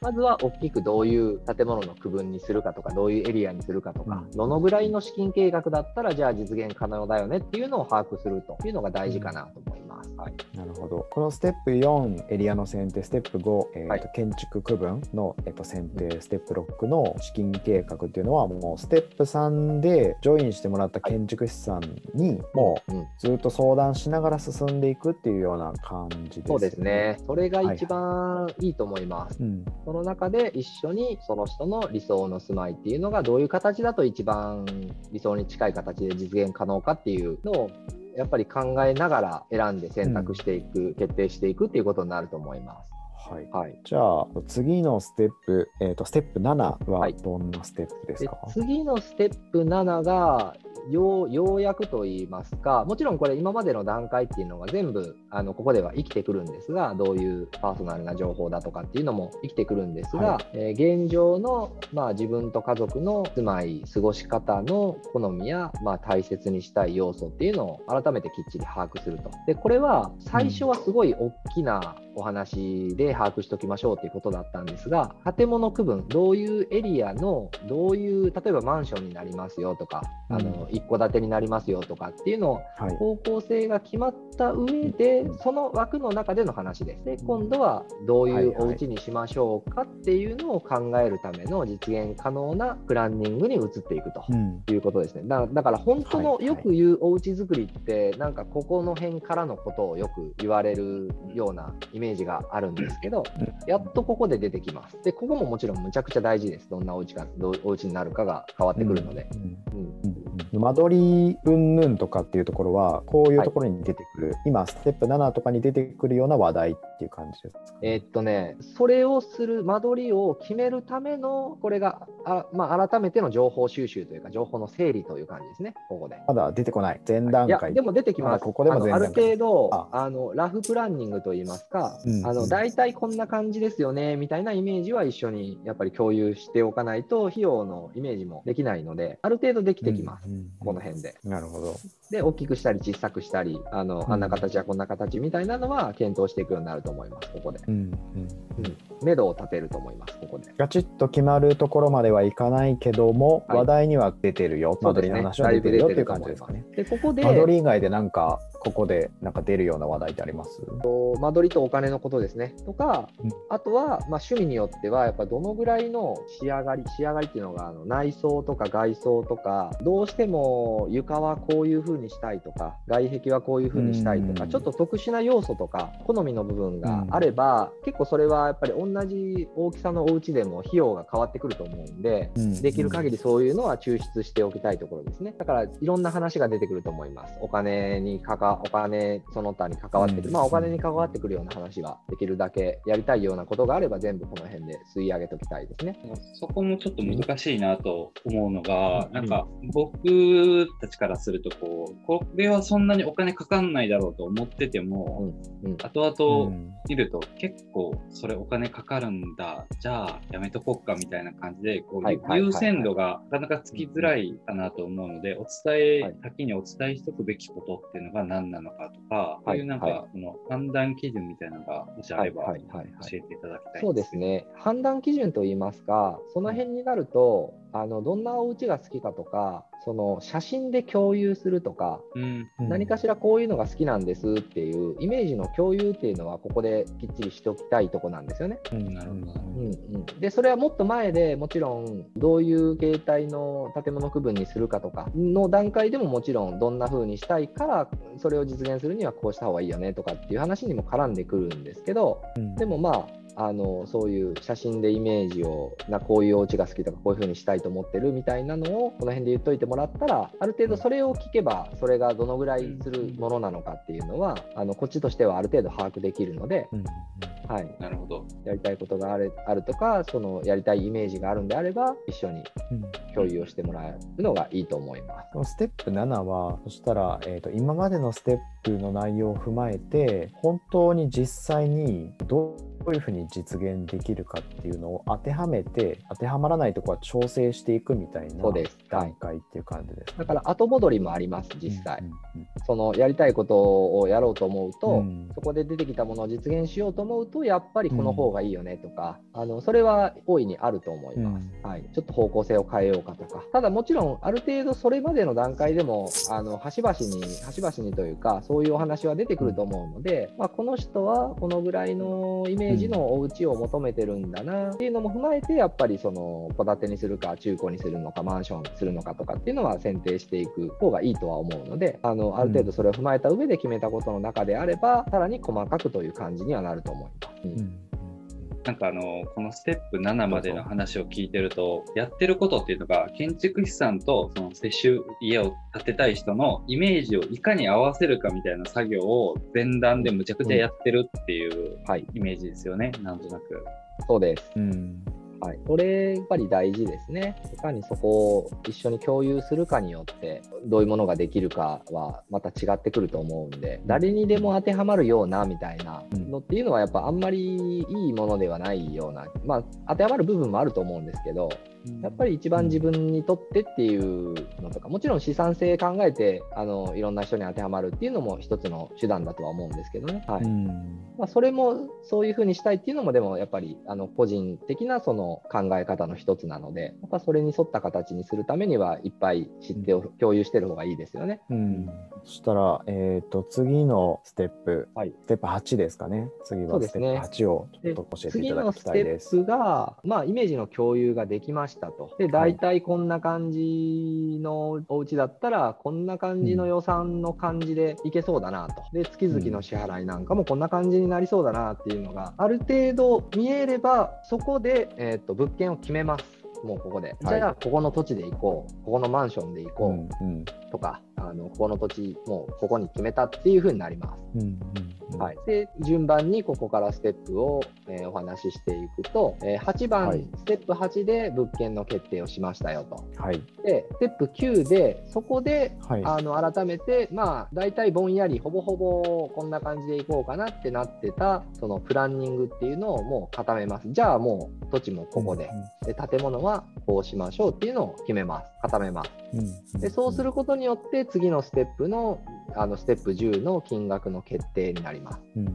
まずは大きくどういう建物の区分にするかとか、どういうエリアにするかとか、うん。どのぐらいの資金計画だったら、じゃあ実現可能だよねっていうのを把握するというのが大事かなと思います。はい、なるほど。このステップ4、エリアの選定、ステップ5、えーとはい。建築区分の、えー、と選定、ステップ6の資金計画っていうのは、もうステップ3でジョインしてもらった建築士さんに、もううん、ずっと相談しながら進んでいくっていうような感じですそうですね。それが一番いいと思います。うん。その中で一緒にその人の理想の住まいっていうのがどういう形だと一番理想に近い形で実現可能かっていうのをやっぱり考えながら選んで選択していく、決定していくっていうことになると思います。はい。はい、じゃあ、次のステップ、えー、とステップ7ははいどんなステップですでか、次のステップ7がようやくと言いますかもちろんこれ今までの段階っていうのが全部あのここでは生きてくるんですがどういうパーソナルな情報だとかっていうのも生きてくるんですが、はえー現状の、まあ、自分と家族の住まい過ごし方の好みや、まあ、大切にしたい要素っていうのを改めてきっちり把握すると。でこれは最初はすごい大きなお話で把握しておきましょうということだったんですが建物区分どういうエリアのどういう例えばマンションになりますよとか、あの一戸建てになりますよとかっていうのをはい。方向性が決まった上でうんその枠の中での話です。で今度はどういうお家にしましょうかっていうのを考えるための実現可能なプランニングに移っていくと。うん。いうことですねだだから本当のよく言うおうち作りってなんかここの辺からのことをよく言われるようなイメージがあるんですけどやっとここで出てきます。でここももちろんむちゃくちゃ大事です。どんなお家かどうお家になるかが変わってくるので、うんうんうん。うん。うん、間取り云々とかっていうところはこういうところに出てくる、今ステップ7とかに出てくるような話題っていう感じですか？えーっとね、それをする間取りを決めるための、これがあ、まあ、改めての情報収集というか、情報の整理という感じですね、ここで。まだ出てこない。前段いや階でも出てきます。ここでもある程度あ。あの、ラフプランニングといいますか、うん。うん。あの大体こんな感じですよねみたいなイメージは一緒にやっぱり共有しておかないと、費用のイメージもできないので、ある程度できてきます、うんうんこの辺で。なるほど。で、大きくしたり小さくしたり、あのうん。あんな形やこんな形みたいなのは検討していくようになると思います、ここで。うんうんうん、目処を立てると思います、ここで。ガチッと決まるところまではいかないけども、はい。話題には出てるよ、間取りの話は出てるよっていう感じですかね。で、ここで、間取り以外でなんか、ここでなんか出るような話題ってあります？間取りとお金のことですね。とか、うんあとは、まあ、趣味によっては、やっぱどのぐらいの仕上がり、仕上がりっていうのがあの内装とか外装とか、どうしても床はこういう風にしたいとか、外壁はこういう風にしたいとか、うんちょっと特殊な要素とか、好みの部分があれば、結構それはやっぱり同じ大きさのお家でも費用が変わってくると思うんで、できる限りそういうのは抽出しておきたいところですね。だからいろんな話が出てくると思います。お金にかか、お金その他に関わってくる、うん。まあお金に関わってくるような話はできるだけやりたいようなことがあれば全部この辺で吸い上げときたいですね。そこもちょっと難しいなと思うのが、うん。なんか僕たちからするとこう、これはそんなにお金かかんないだろうと思ってても、うん。後う々ん。見ると結構それお金かかるんだ、じゃあやめとこっかみたいな感じで、こう優先度がなかなかつきづらいかなと思うので、お伝え、はい。先にお伝えしておくべきことっていうのが何なのかとか、はいそういうなんはい。か、その判断基準みたいなのがもしあれば、教えていただきたいそうですね。判断基準といいますか、その辺になると、あのどんなお家が好きかとか、その写真で共有するとか、うん。何かしらこういうのが好きなんですっていうイメージの共有っていうのはここできっちりしておきたいとこなんですよね。うんなるほどうんうん、でそれはもっと前でもちろんどういう形態の建物区分にするかとかの段階でももちろんどんな風にしたいからそれを実現するにはこうした方がいいよねとかっていう話にも絡んでくるんですけどうんでもまああのそういう写真でイメージをなこういうお家が好きとかこういう風にしたいと思ってるみたいなのをこの辺で言っといてもらったらある程度それを聞けばそれがどのぐらいするものなのかっていうのはあのこっちとしてはある程度把握できるので、うんはい、なるほど。やりたいことがあるあるとかそのやりたいイメージがあるんであれば一緒にうん。共有をしてもらえるのがいいと思います。このステップ7は、そしたら、えーと、今までのステップの内容を踏まえて、本当に実際にどういうふうに実現できるかっていうのを当てはめて、当てはまらないところは調整していくみたいな段階っていう感じです、だから後戻りもあります実際、うんそのやりたいことをやろうと思うと、うん。そこで出てきたものを実現しようと思うとやっぱりこの方がいいよねとか、あのそれは大いにあると思います、うん。はい、ちょっと方向性を変えようかとか。ただもちろんある程度それまでの段階でもあの端々に端々にというかそういうお話は出てくると思うので、まあ、この人はこのぐらいのイメージのお家を求めてるんだなっていうのも踏まえてやっぱりその戸建てにするか中古にするのかマンションにするのかとかっていうのは選定していく方がいいとは思うのであのある程度それを踏まえた上で決めたことの中であればさらに細かくという感じにはなると思います。うんうんなんかあの、このステップ7までの話を聞いてると、やってることっていうのが、建築士さんとその接種、家を建てたい人のイメージをいかに合わせるかみたいな作業を前段でむちゃくちゃやってるっていうはい、イメージですよね、なんとなく。そうです。うんはい、それやっぱり大事ですね。いかにそこを一緒に共有するかによって、どういうものができるかはまた違ってくると思うんで、誰にでも当てはまるようなみたいなのっていうのは、やっぱあんまりいいものではないような、まあ、当てはまる部分もあると思うんですけど、やっぱり一番自分にとってっていうのとか、もちろん資産性考えてあのいろんな人に当てはまるっていうのも一つの手段だとは思うんですけどね。はい。うん。まあ、それもそういうふうにしたいっていうのもでもやっぱりあの個人的なその考え方の一つなのでやっぱそれに沿った形にするためにはいっぱい知ってお共有してる方がいいですよね。うんそしたら、えー、と次のステップ、はいステップ8ですかね。次はステップ8をちょっと教えてい次ただきたいです。ップが、まあ、イメージの共有ができましたと。で、大体こんな感じのお家だったら、こんな感じの予算の感じでいけそうだなと。で、月々の支払いなんかもこんな感じになりそうだなっていうのが、ある程度見えれば、そこで、えー、と物件を決めます。もうここで。はい。じゃあ、ここの土地で行こう、ここのマンションで行こう。とか、あのここの土地、もうここに決めたっていうふうになります。うんうんはい、で順番にここからステップを、えーお話ししていくと、えー8番、はいステップ8で物件の決定をしましたよと。はいで、ステップ9で、そこで、はいあの改めて、まあ、大体ぼんやり、ほぼほぼこんな感じでいこうかなってなってた、そのプランニングっていうのをもう固めます。じゃあもう土地もここで、で建物はこうしましょうっていうのを決めます。固めます。うんうんでそうすることによって、次のステップのあのステップ10の金額の決定になります。うんうん。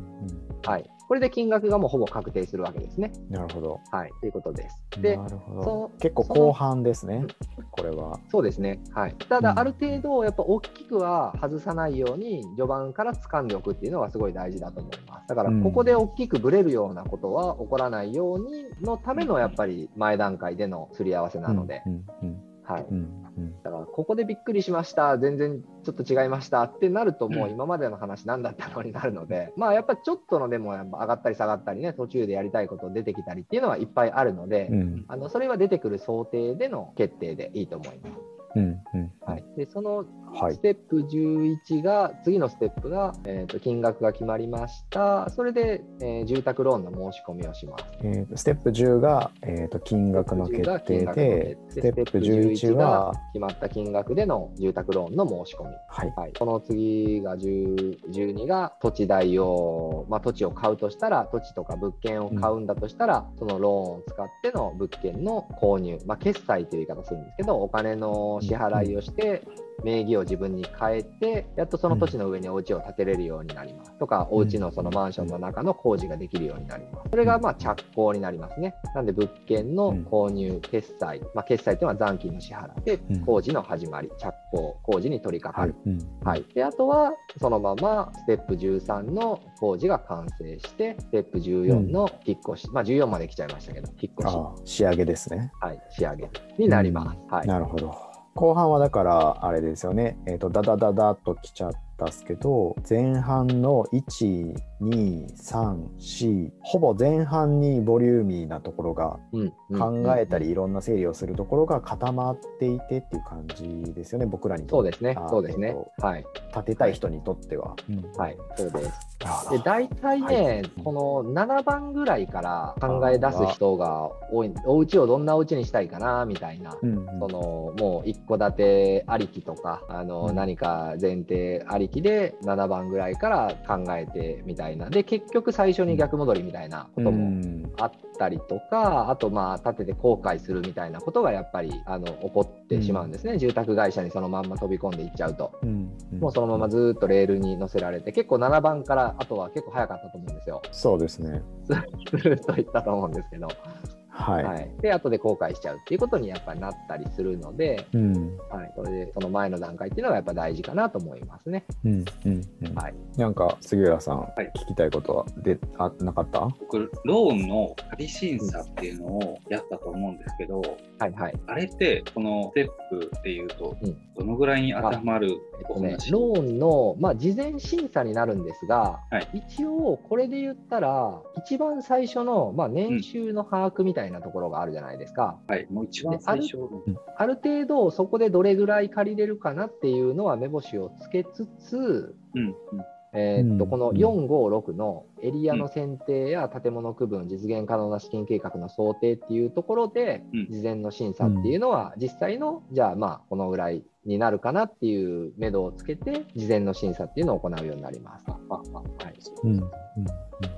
はい、これで金額がもうほぼ確定するわけですね。なるほど。はい、ということです。でなるほそど結構後半ですねこれは。そうですね、はい、ただ、うん。ある程度、やっぱ大きくは外さないように、序盤から掴んでおくっていうのがすごい大事だと思います。だから、うん。ここで大きくぶれるようなことは起こらないようにのためのやっぱり前段階でのすり合わせなので、うんうんはい、うんうん。だから、ここでびっくりしました、全然ちょっと違いましたってなると、もううん。今までの話、何だったのになるので、まあやっぱちょっとのでもやっぱ上がったり下がったりね、途中でやりたいこと出てきたりっていうのはいっぱいあるので、うん。あのそれは出てくる想定での決定でいいと思います。うんうんはい、でそのはいステップ11が、次のステップが、えーと金額が決まりました。それで、えー住宅ローンの申し込みをします。えーとステップ10が、えー、と金額の決定で、ステップ11は、決まった金額での住宅ローンの申し込み。はい、はい、この次が10 12が土地代を、まあ、土地を買うとしたら土地とか物件を買うんだとしたら、そのローンを使っての物件の購入、まあ、決済という言い方するんですけどお金の支払いをして、名義を自分に変えてやっとその土地の上にお家を建てれるようになります。とか、お家のそのマンションの中の工事ができるようになります。それがまあ着工になりますね。なんで物件の購入決済、まあ、決済というのは残金の支払いでうん。工事の始まり着工工事に取り掛かる、うん。はい、であとはそのままステップ13の工事が完成してステップ14の引っ越し、まあ14まで来ちゃいましたけど引っ越し、仕上げですね。はい、仕上げになります。はい、なるほど。後半はだからあれですよね、えー、とダダダダっと来ちゃったっすけど前半の123ほぼ前半にボリューミーなところがうん考えたりうんいろんな整理をするところが固まっていてっていう感じですよね僕らにとって。そうですねそうですね。はい、建てたい人にとっては。はい、そうです。なるほどで大体ね、はい。この7番ぐらいから考え出す人が多い、お家をどんなお家にしたいかなみたいな。うんうん。そのもう一戸建てありきとかあの、うん。何か前提ありきで7番ぐらいから考えてみたいなで結局最初に逆戻りみたいなことうもんあったりとか、あとまあ建てて後悔するみたいなことがやっぱりあの起こってしまうんですね、住宅会社にそのまんま飛び込んでいっちゃうと。うんうんもうそのままずっとレールに乗せられて、結構7番からあとは結構早かったと思うんですよ。そうですね。スルーといったと思うんですけど、はい。はい、で、後で後悔しちゃうっていうことにやっぱりなったりするので、うん。はい、それでその前の段階っていうのがやっぱ大事かなと思いますね。うんうんうん。はい。なんか杉浦さん、はい。聞きたいことはであなかった？僕、ローンの仮審査っていうのをやったと思うんですけど、はいはい。あれって、このステップっていうとうん、どのぐらいに当てはまるえっとね、お話、ローンの、まあ、事前審査になるんですが、はい。一応これで言ったら、一番最初の、まあ、年収の把握みたいなところがあるじゃないですか。はい、もう一番最初。ある程度そこでどれぐらい借りれるかなっていうのは目星をつけつつ、うん、うんえーっとうんこの456のエリアの選定や建物区分、実現可能な資金計画の想定っていうところで、うん事前の審査っていうのは、実際のじゃあまあこのぐらいになるかなっていう目処をつけて、事前の審査っていうのを行うようになります。あああはいうんうん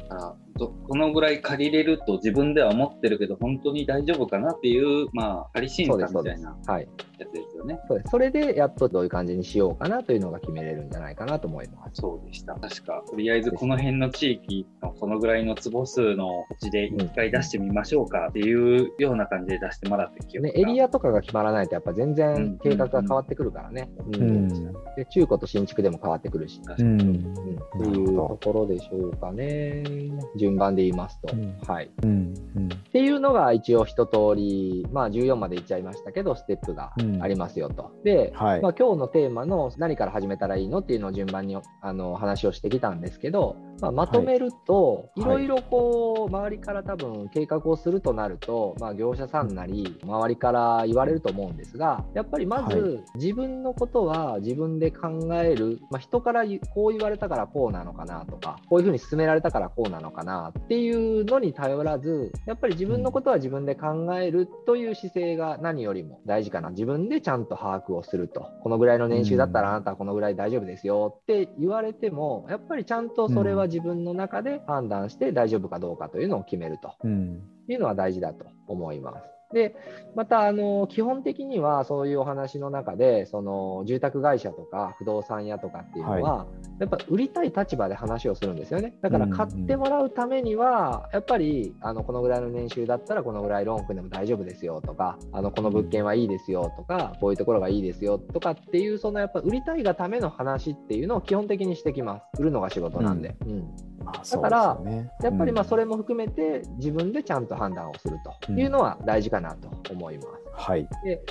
あどこのぐらい借りれると自分では思ってるけど、本当に大丈夫かなっていう、まあ、仮審査そうです、そうですみたいな。はい。やつですよね。そうですそれでやっとどういう感じにしようかなというのが決めれるんじゃないかなと思います。そうでした。確か、とりあえずこの辺の地域のこのぐらいの坪数の土地で一回出してみましょうかっていうような感じで出してもらった記憶ね、が。エリアとかが決まらないと、やっぱ全うん然計画が変わってくるからね。ううんんで中古と新築でも変わってくるし。確かにうんうん、っていうところでしょうかね。順番で言いますと。うん。はい。うんうん。っていうのが一応一通り、まあ14までいっちゃいましたけど、ステップがありますよと。で、はい。まあ、今日のテーマの何から始めたらいいのっていうのを順番にあの話をしてきたんですけど、まあ、まとめると、い。い。ろいろこう周りから多分計画をするとなると、まあ、業者さんなり周りから言われると思うんですがやっぱりまはず自分のことは自分で考える、まあ、人からこう言われたからこうなのかなとかこういうふうに勧められたからこうなのかなっていうのに頼らずやっぱり自分のことは自分で考えるという姿勢が何よりも大事かな。自分でちゃんと把握をすると。このぐらいの年収だったらあなたはこのぐらい大丈夫ですよって言われてもやっぱりちゃんとそれは自分の中で判断して大丈夫かどうかというのを決めると。うん。いうのは大事だと思います。でまたあの基本的にはそういうお話の中でその住宅会社とか不動産屋とかっていうのは、やっぱ売りたい立場で話をするんですよね。だから買ってもらうためにはやっぱりあのこのぐらいの年収だったらこのぐらいローン組んでも大丈夫ですよとかあのこの物件はいいですよとかこういうところがいいですよとかっていうそのやっぱ売りたいがための話っていうのを基本的にしてきます。売るのが仕事なんで。うん。まあだからね。やっぱりまあそれ、れも含めて自分でちゃんと判断をするというのは大事かなと思います。はい。で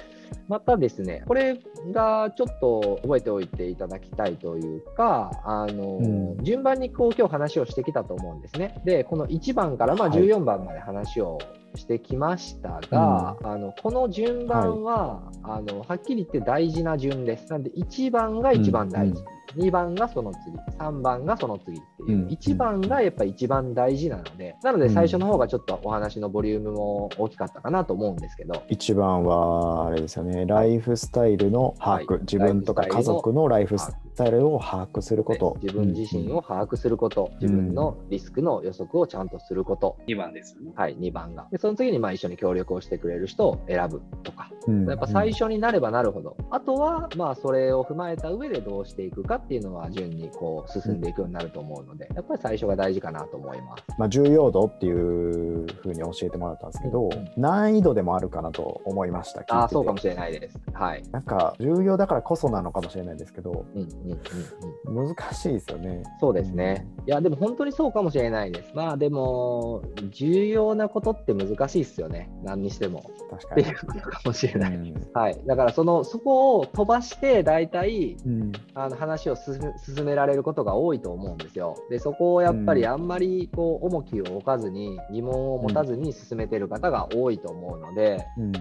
またですね、これがちょっと覚えておいていただきたいというか、あのうん。順番にこう今日話をしてきたと思うんですね。で、この1番からまあはい。14番まで話をしてきましたが、あのこの順番は、あのはっきり言って大事な順です。なんで1番が一番大事。うん2番がその次、3番がその次っていう、うん。1番がやっぱり一番大事なので、なので最初の方がちょっとお話のボリュームも大きかったかなと思うんですけど、一番はあれですよねライフスタイルの把握、はい。自分とか家族のライフスタイルを把握すること、自分自身を把握すること、自分のリスクの予測をちゃんとすること、2番ですよね。はい、2番が。でその次にまあ一緒に協力をしてくれる人を選ぶとか、うん。やっぱ最初になればなるほど、あとはまあそれを踏まえた上でどうしていくかっていうのは順にこう進んでいくようになると思うので、やっぱり最初が大事かなと思います。まあ、重要度っていうふうに教えてもらったんですけど、うん難易度でもあるかなと思いましたててああ、そうかもしれないです。はい。なんか重要だからこそなのかもしれないですけどうんうんうんうん。難しいですよねそうですね。いや、でも本当にそうかもしれないです。まあでも、重要なことって難しいですよね。何にしても。確かにっていうことかもしれない。うんはい。だからその、そこを飛ばして、大体、うんあの話を進められることが多いと思うんですよ。で、そこをやっぱりあんまりこう重きを置かずに、疑問を持たずに進めてる方が多いと思うので、うん。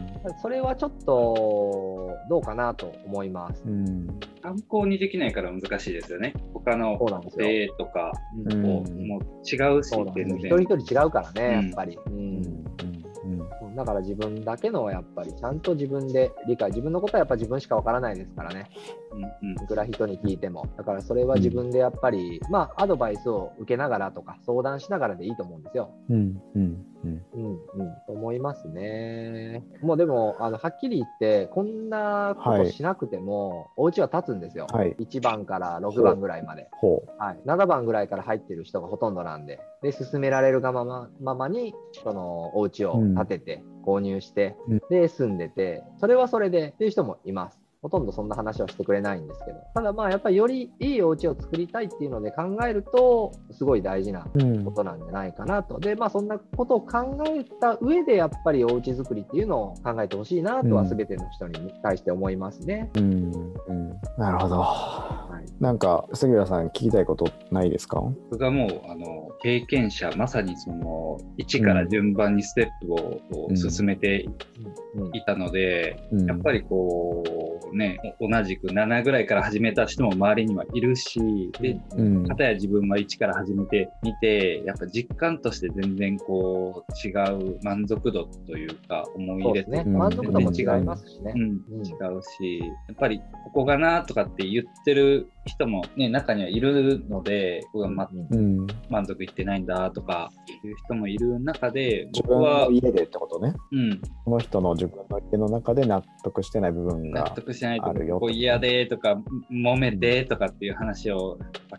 それはちょっとどうかなと思います。うん。参考にできないから難しいですよね。他の。例とかももう違うしそう一人一人違うからね、うん。やっぱり。うん。うん。うんだから自分だけのやっぱりちゃんと自分で理解、自分のことはやっぱ自分しかわからないですからね、うんうんいくら人に聞いても。だからそれは自分でやっぱり、まあアドバイスを受けながらとか相談しながらでいいと思うんですよ。うんうんうんうんうん、と思いますね。もうでも、あのはっきり言って、こんなことしなくても、お家は建つんですよ。はい1番から6番ぐらいまで。ほはい、7番ぐらいから入ってる人がほとんどなんで、で進められるがままままに、そのお家を建てて、購入して、うん。で住んでて、それはそれでっていう人もいます。ほとんどそんな話はしてくれないんですけど、ただまあやっぱりよりいいお家を作りたいっていうので考えると、すごい大事なううん。ことなんじゃないかなと。で、まあそんなことを考えた上で、やっぱりお家作りっていうのを考えてほしいなとは、うん。すべての人に対して思いますね。うん。うん。なるほど。はい、なんか杉浦さん聞きたいことないですか？僕がもうあの経験者まさにその1から順番にステップをこうんう進めてうん。いたので、うん。やっぱりこうね同じく7ぐらいから始めた人も周りにはいるしでうん。片や自分は1から始めてみてやっぱ実感として全然こう違う満足度というか思い入れとね。うん満足度も違いますしね。うん、うん。違うし、やっぱりここがなとかって言ってる人もね、中にはいるので、ここが、ま、うん。うん。満足いってないんだとかいう人もいる中で、自分僕はの、家でってことね。うん、この人の自分の家の中で納得してない部分納が得しないとあるよここ嫌でとか、揉めてとかっていう話を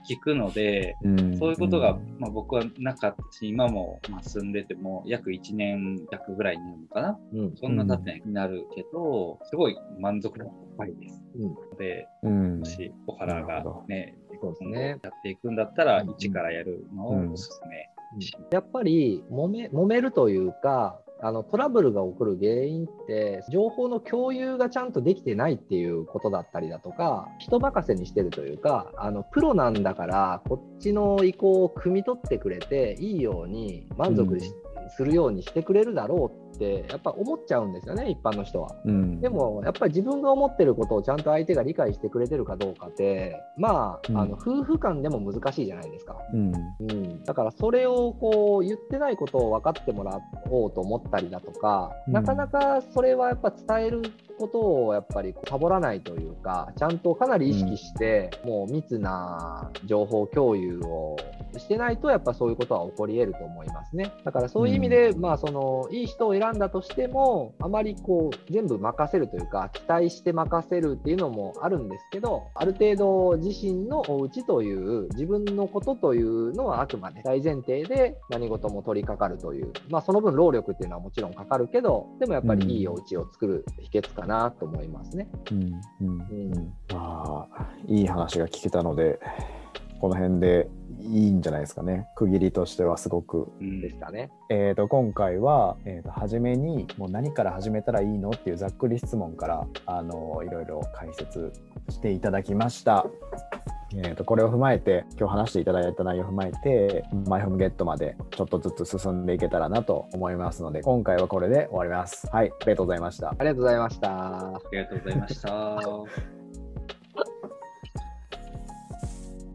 聞くので、うん。そういうことが、まあ、僕はなかったし、今もまあ住んでても約1年弱ぐらいになるのかな。うん。そんな経ってになるけど、すごい満足度が高いです。うん。で、うん。もし小原がなるほど。ね、ねやっていくんだったら、うん。一からやるのをおすすめし。やっぱり揉め揉めるというかあのトラブルが起こる原因って情報の共有がちゃんとできてないっていうことだったりだとか人任せにしてるというかあのプロなんだからこっちの意向を汲み取ってくれていいように満足し、するようにしてくれるだろうってやっぱ思っちゃうんですよね一般の人は。うん、でもやっぱり自分が思ってることをちゃんと相手が理解してくれてるかどうかってまあ,、うんあの夫婦間でも難しいじゃないですか。うん、うん、だからそれをこう言ってないことを分かってもらおうと思ったりだとか、うんなかなかそれはやっぱ伝えることをやっぱりサボらないというかちゃんとかなり意識して、もう密な情報共有をしてないとやっぱそういうことは起こり得ると思いますね。だからそういう意味で、まあそのいい人を選んだとしてもあまりこう全部任せるというか期待して任せるっていうのもあるんですけどある程度自身のお家という自分のことというのはあくまで大前提で何事も取り掛かるという、まあ、その分労力っていうのはもちろんかかるけどでもやっぱりいいお家を作る秘訣かなと思いますね。うん、うん、うんまあ、いい話が聞けたので、この辺でいいんじゃないですかね。区切りとしてはすごく。うんでしたね。えー、と今回は、えー、と初めにもう何から始めたらいいのっていうざっくり質問からあのいろいろ解説していただきました。えー、とこれを踏まえて今日話していただいた内容を踏まえてマイホームゲットまでちょっとずつ進んでいけたらなと思いますので今回はこれで終わります。はい、ありがとうございました。ありがとうございました。ありがとうございました。